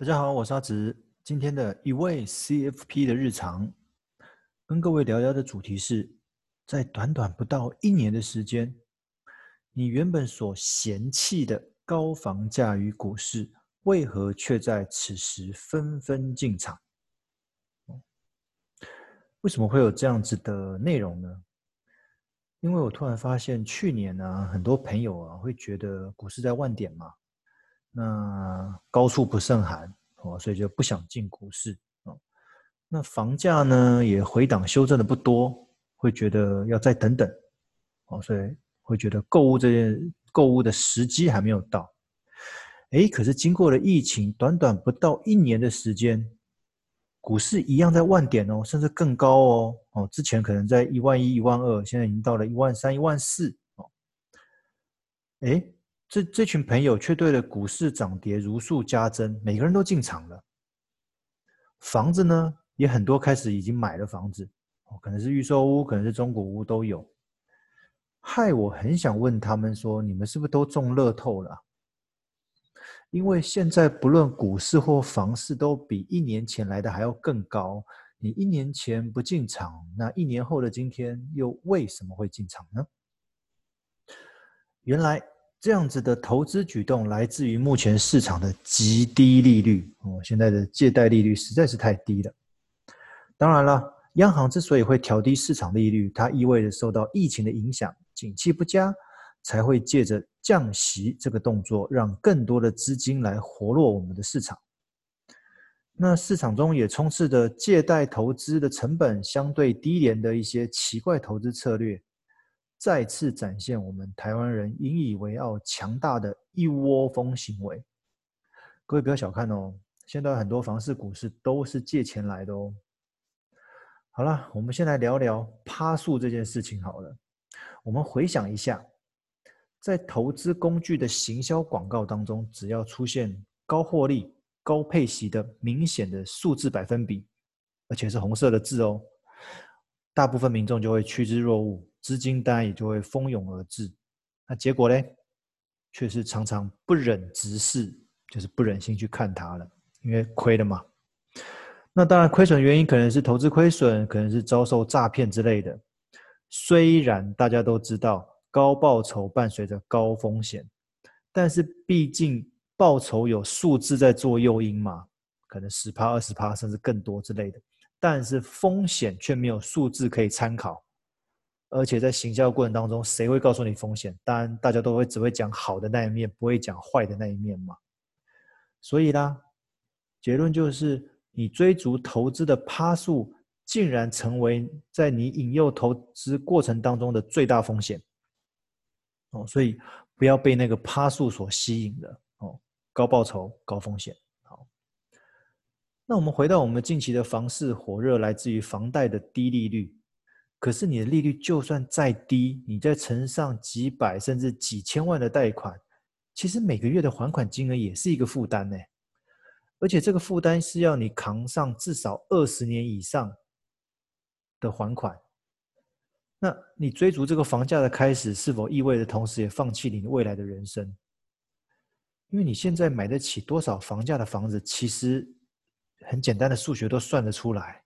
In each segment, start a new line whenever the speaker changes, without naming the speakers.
大家好，我是阿直。今天的一位 CFP 的日常，跟各位聊聊的主题是：在短短不到一年的时间，你原本所嫌弃的高房价与股市，为何却在此时纷纷进场？为什么会有这样子的内容呢？因为我突然发现，去年呢、很多朋友啊会觉得股市在万点嘛。那高处不胜寒哦，所以就不想进股市哦。那房价呢也回档修正的不多，会觉得要再等等哦，所以会觉得购物这件购物的时机还没有到。哎，可是经过了疫情，短短不到一年的时间，股市一样在万点哦，甚至更高哦哦，之前可能在一万一、一万二，现在已经到了一万三、一万四哦。哎。这这群朋友却对了股市涨跌如数家珍，每个人都进场了。房子呢，也很多开始已经买了房子，可能是预售屋，可能是中古屋都有。害我很想问他们说，你们是不是都中乐透了？因为现在不论股市或房市都比一年前来的还要更高。你一年前不进场，那一年后的今天又为什么会进场呢？原来。这样子的投资举动来自于目前市场的极低利率哦，现在的借贷利率实在是太低了。当然了，央行之所以会调低市场利率，它意味着受到疫情的影响，景气不佳，才会借着降息这个动作，让更多的资金来活络我们的市场。那市场中也充斥着借贷投资的成本相对低廉的一些奇怪投资策略。再次展现我们台湾人引以为傲、强大的一窝蜂行为。各位不要小看哦，现在很多房市、股市都是借钱来的哦。好了，我们先来聊聊趴数这件事情好了。我们回想一下，在投资工具的行销广告当中，只要出现高获利、高配息的明显的数字百分比，而且是红色的字哦，大部分民众就会趋之若鹜。资金当然也就会蜂拥而至，那结果呢，却是常常不忍直视，就是不忍心去看它了，因为亏了嘛。那当然，亏损原因可能是投资亏损，可能是遭受诈骗之类的。虽然大家都知道高报酬伴随着高风险，但是毕竟报酬有数字在做诱因嘛，可能十趴、二十趴，甚至更多之类的。但是风险却没有数字可以参考。而且在行销过程当中，谁会告诉你风险？当然，大家都会只会讲好的那一面，不会讲坏的那一面嘛。所以啦，结论就是，你追逐投资的趴数，竟然成为在你引诱投资过程当中的最大风险。哦，所以不要被那个趴数所吸引了。哦，高报酬高风险。好，那我们回到我们近期的房市火热，来自于房贷的低利率。可是你的利率就算再低，你再乘上几百甚至几千万的贷款，其实每个月的还款金额也是一个负担呢。而且这个负担是要你扛上至少二十年以上的还款。那你追逐这个房价的开始，是否意味着同时也放弃你未来的人生？因为你现在买得起多少房价的房子，其实很简单的数学都算得出来。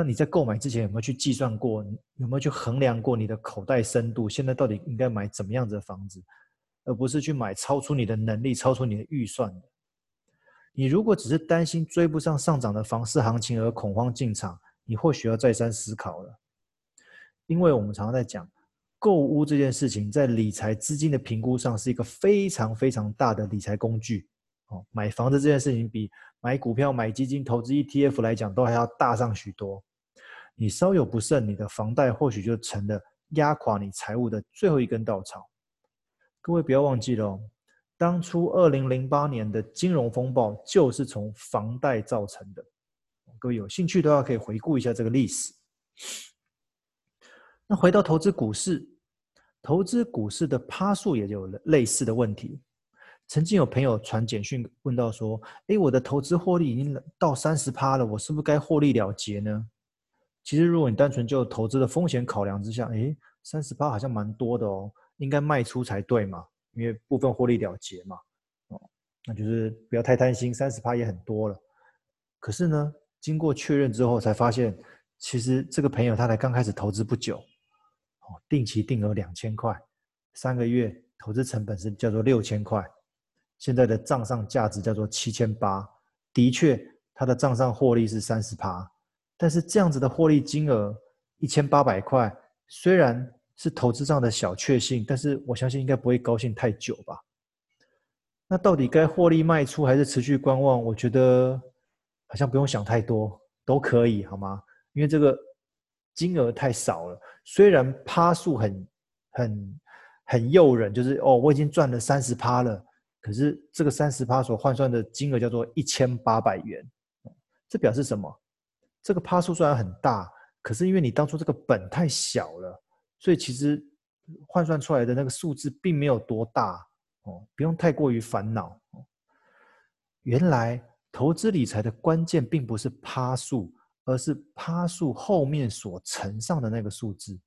那你在购买之前有没有去计算过？有没有去衡量过你的口袋深度？现在到底应该买怎么样子的房子，而不是去买超出你的能力、超出你的预算的？你如果只是担心追不上上涨的房市行情而恐慌进场，你或许要再三思考了。因为我们常常在讲，购屋这件事情在理财资金的评估上是一个非常非常大的理财工具。哦，买房子这件事情比买股票、买基金、投资 ETF 来讲都还要大上许多。你稍有不慎，你的房贷或许就成了压垮你财务的最后一根稻草。各位不要忘记了哦，当初二零零八年的金融风暴就是从房贷造成的。各位有兴趣的话，可以回顾一下这个历史。那回到投资股市，投资股市的趴数也有类似的问题。曾经有朋友传简讯问到说：“诶，我的投资获利已经到三十趴了，我是不是该获利了结呢？”其实，如果你单纯就投资的风险考量之下，诶，三十趴好像蛮多的哦，应该卖出才对嘛，因为部分获利了结嘛。哦，那就是不要太贪心，三十趴也很多了。可是呢，经过确认之后，才发现其实这个朋友他才刚开始投资不久，哦，定期定额两千块，三个月投资成本是叫做六千块，现在的账上价值叫做七千八，的确他的账上获利是三十趴，但是这样子的获利金额一千八百块，虽然是投资上的小确幸，但是我相信应该不会高兴太久吧。那到底该获利卖出还是持续观望？我觉得好像不用想太多，都可以，好吗？因为这个金额太少了，虽然趴数很很很诱人，就是哦，我已经赚了三十趴了，可是这个三十趴所换算的金额叫做一千八百元，这表示什么？这个趴数虽然很大，可是因为你当初这个本太小了，所以其实换算出来的那个数字并没有多大。哦，不用太过于烦恼。原来投资理财的关键并不是趴数，而是趴数后面所乘上的那个数字。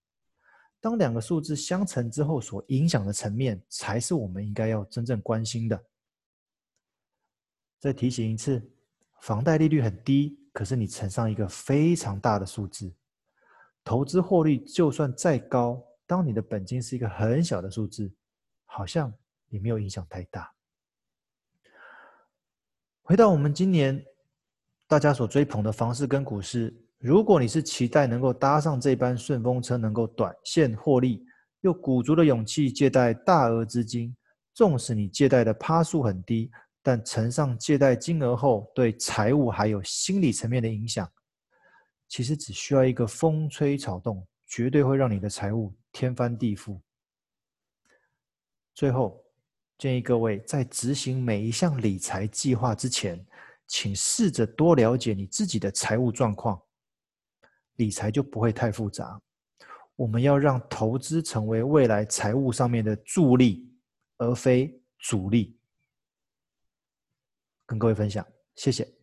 当两个数字相乘之后，所影响的层面，才是我们应该要真正关心的。再提醒一次，房贷利率很低，可是你乘上一个非常大的数字，投资获利就算再高，当你的本金是一个很小的数字，好像。也没有影响太大。回到我们今年大家所追捧的房市跟股市，如果你是期待能够搭上这班顺风车，能够短线获利，又鼓足了勇气借贷大额资金，纵使你借贷的趴数很低，但乘上借贷金额后，对财务还有心理层面的影响，其实只需要一个风吹草动，绝对会让你的财务天翻地覆。最后。建议各位在执行每一项理财计划之前，请试着多了解你自己的财务状况，理财就不会太复杂。我们要让投资成为未来财务上面的助力，而非阻力。跟各位分享，谢谢。